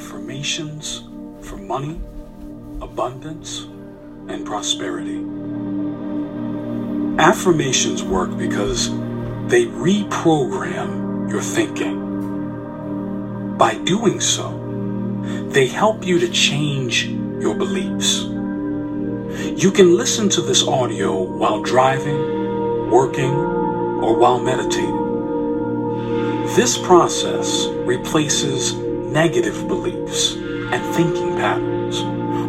affirmations for money, abundance, and prosperity. Affirmations work because they reprogram your thinking. By doing so, they help you to change your beliefs. You can listen to this audio while driving, working, or while meditating. This process replaces negative beliefs and thinking patterns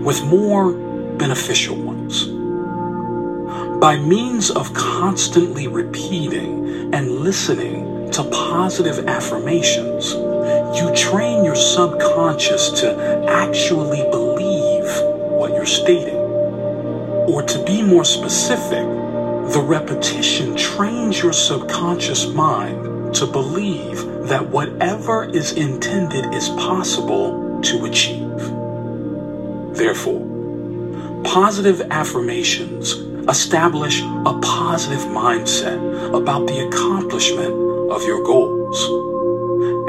with more beneficial ones. By means of constantly repeating and listening to positive affirmations, you train your subconscious to actually believe what you're stating. Or to be more specific, the repetition trains your subconscious mind to believe that whatever is intended is possible to achieve. Therefore, positive affirmations establish a positive mindset about the accomplishment of your goals.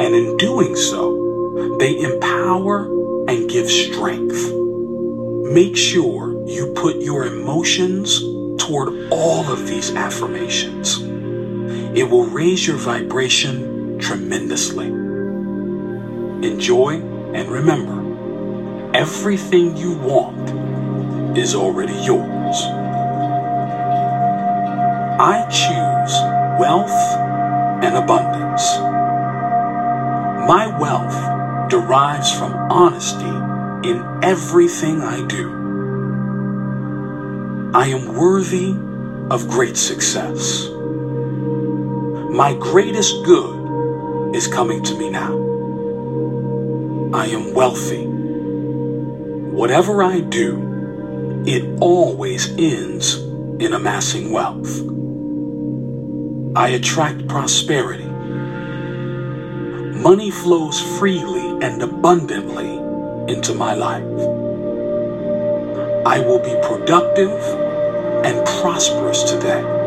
And in doing so, they empower and give strength. Make sure you put your emotions toward all of these affirmations it will raise your vibration tremendously. Enjoy and remember, everything you want is already yours. I choose wealth and abundance. My wealth derives from honesty in everything I do. I am worthy of great success. My greatest good is coming to me now. I am wealthy. Whatever I do, it always ends in amassing wealth. I attract prosperity. Money flows freely and abundantly into my life. I will be productive and prosperous today.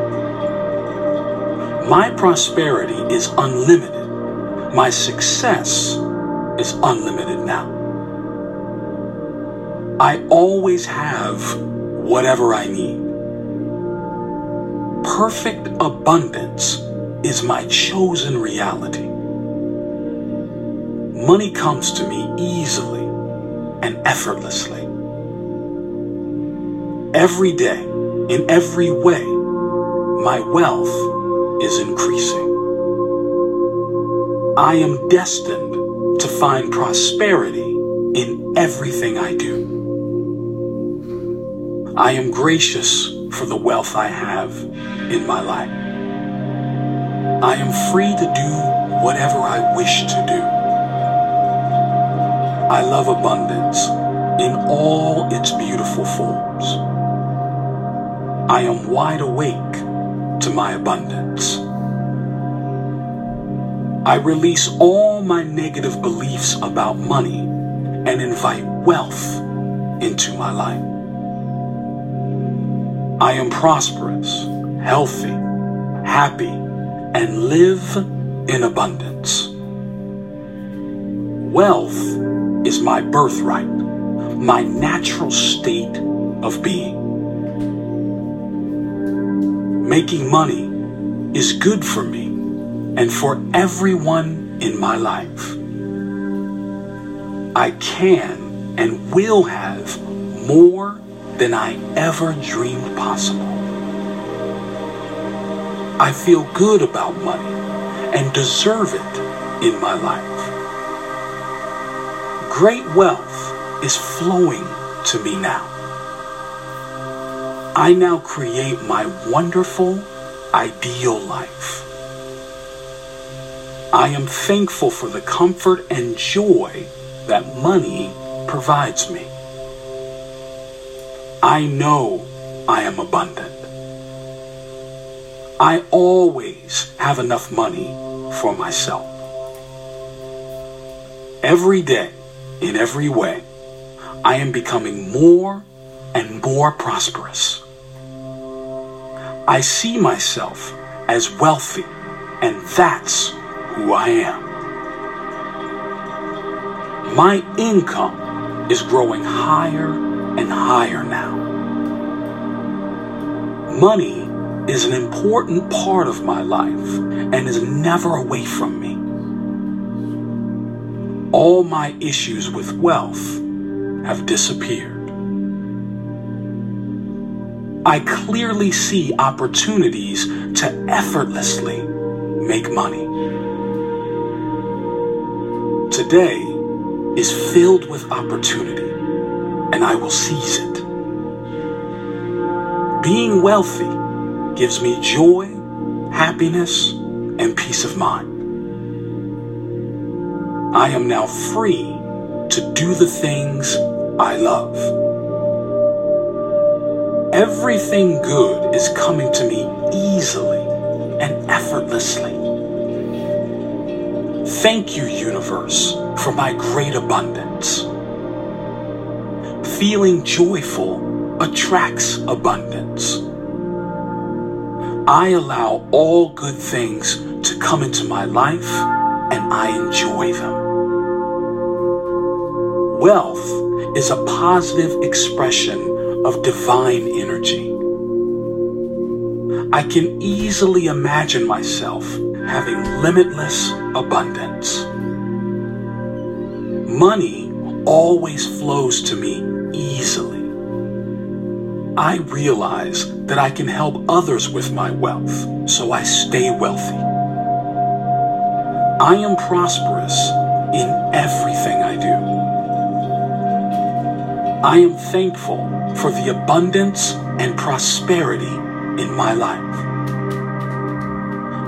My prosperity is unlimited. My success is unlimited now. I always have whatever I need. Perfect abundance is my chosen reality. Money comes to me easily and effortlessly. Every day, in every way, my wealth is increasing. I am destined to find prosperity in everything I do. I am gracious for the wealth I have in my life. I am free to do whatever I wish to do. I love abundance in all its beautiful forms. I am wide awake to my abundance. I release all my negative beliefs about money and invite wealth into my life. I am prosperous, healthy, happy, and live in abundance. Wealth is my birthright, my natural state of being. Making money is good for me and for everyone in my life. I can and will have more than I ever dreamed possible. I feel good about money and deserve it in my life. Great wealth is flowing to me now. I now create my wonderful, ideal life. I am thankful for the comfort and joy that money provides me. I know I am abundant. I always have enough money for myself. Every day, in every way, I am becoming more and more prosperous. I see myself as wealthy, and that's who I am. My income is growing higher and higher now. Money is an important part of my life and is never away from me. All my issues with wealth have disappeared. I clearly see opportunities to effortlessly make money. Today is filled with opportunity, and I will seize it. Being wealthy gives me joy, happiness, and peace of mind. I am now free to do the things I love. Everything good is coming to me easily and effortlessly. Thank you, universe, for my great abundance. Feeling joyful attracts abundance. I allow all good things to come into my life and I enjoy them. Wealth is a positive expression of divine energy. I can easily imagine myself having limitless abundance. Money always flows to me easily. I realize that I can help others with my wealth, so I stay wealthy. I am prosperous in everything I do. I am thankful for the abundance and prosperity in my life.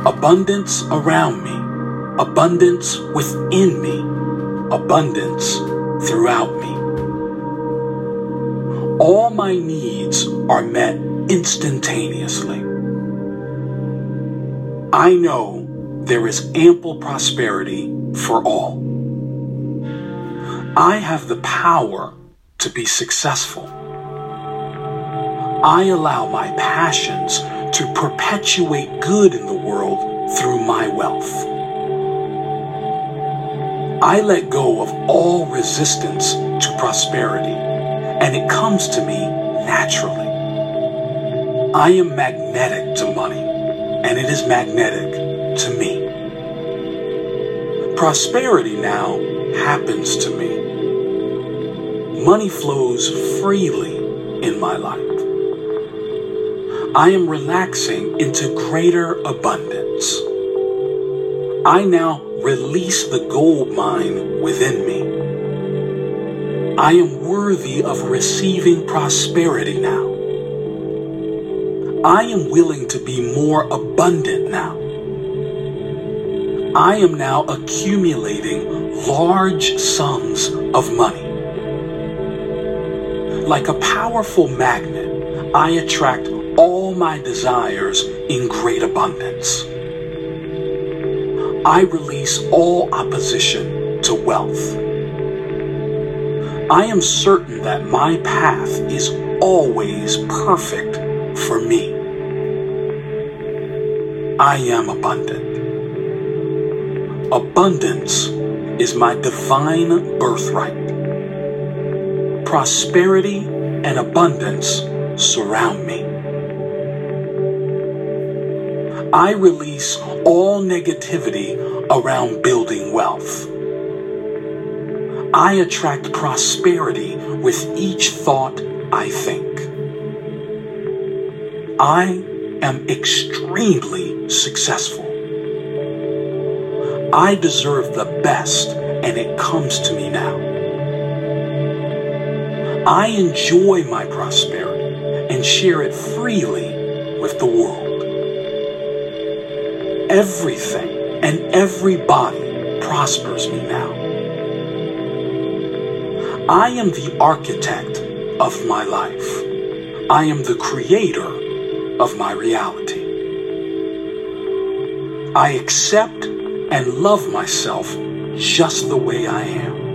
Abundance around me, abundance within me, abundance throughout me. All my needs are met instantaneously. I know there is ample prosperity for all. I have the power to be successful. I allow my passions to perpetuate good in the world through my wealth. I let go of all resistance to prosperity and it comes to me naturally. I am magnetic to money, and it is magnetic to me. Prosperity now happens to me. Money flows freely in my life. I am relaxing into greater abundance. I now release the gold mine within me. I am worthy of receiving prosperity now. I am willing to be more abundant now. I am now accumulating large sums of money. Like a powerful magnet, I attract all my desires in great abundance. I release all opposition to wealth. I am certain that my path is always perfect for me. I am abundant. Abundance is my divine birthright. Prosperity and abundance surround me. I release all negativity around building wealth. I attract prosperity with each thought I think. I am extremely successful. I deserve the best and it comes to me now. I enjoy my prosperity and share it freely with the world. Everything and everybody prospers me now. I am the architect of my life. I am the creator of my reality. I accept and love myself just the way I am.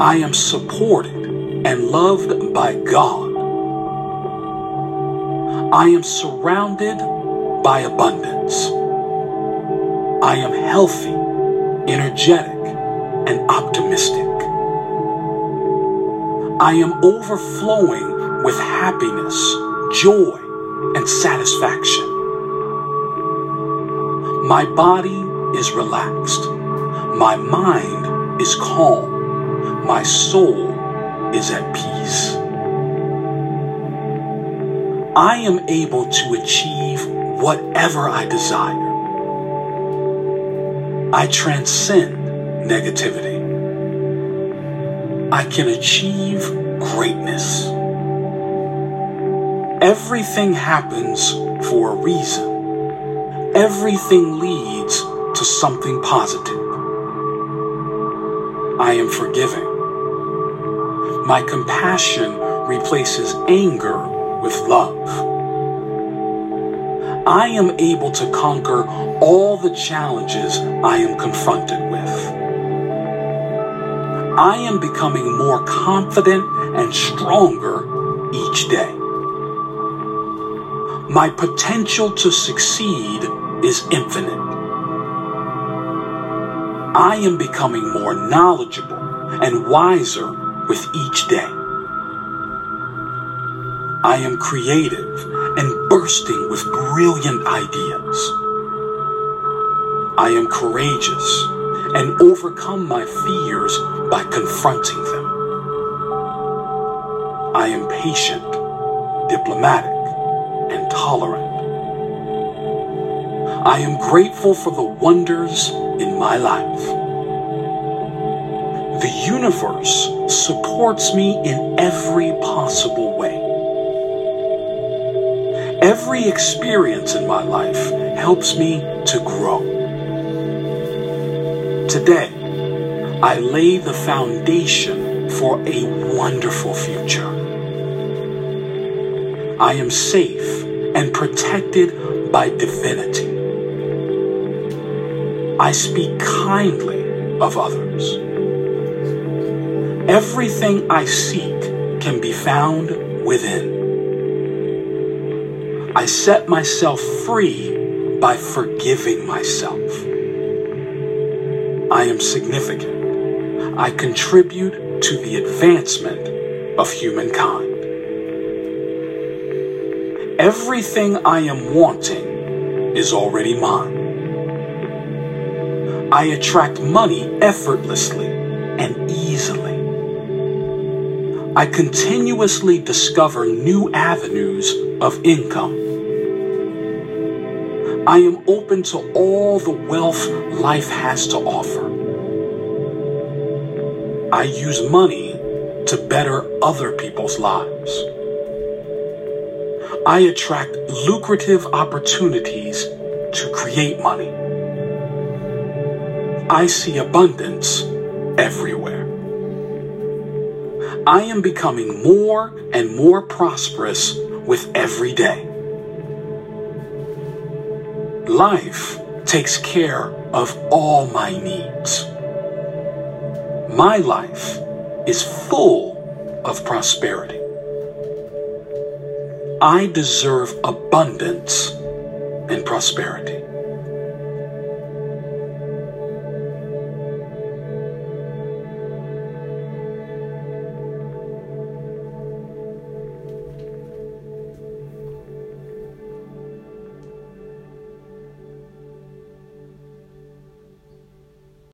I am supported and loved by God. I am surrounded by abundance. I am healthy, energetic, and optimistic. I am overflowing with happiness, joy, and satisfaction. My body is relaxed. My mind is calm. My soul is at peace. I am able to achieve whatever I desire. I transcend negativity. I can achieve greatness. Everything happens for a reason. Everything leads to something positive. I am forgiving. My compassion replaces anger with love. I am able to conquer all the challenges I am confronted with. I am becoming more confident and stronger each day. My potential to succeed is infinite. I am becoming more knowledgeable and wiser with each day. I am creative and bursting with brilliant ideas. I am courageous and overcome my fears by confronting them. I am patient, diplomatic, and tolerant. I am grateful for the wonders in my life. The universe supports me in every possible way. Every experience in my life helps me to grow. Today, I lay the foundation for a wonderful future. I am safe and protected by divinity. I speak kindly of others. Everything I seek can be found within. I set myself free by forgiving myself. I am significant. I contribute to the advancement of humankind. Everything I am wanting is already mine. I attract money effortlessly and easily. I continuously discover new avenues of income. I am open to all the wealth life has to offer. I use money to better other people's lives. I attract lucrative opportunities to create money. I see abundance everywhere. I am becoming more and more prosperous with every day. Life takes care of all my needs. My life is full of prosperity. I deserve abundance and prosperity.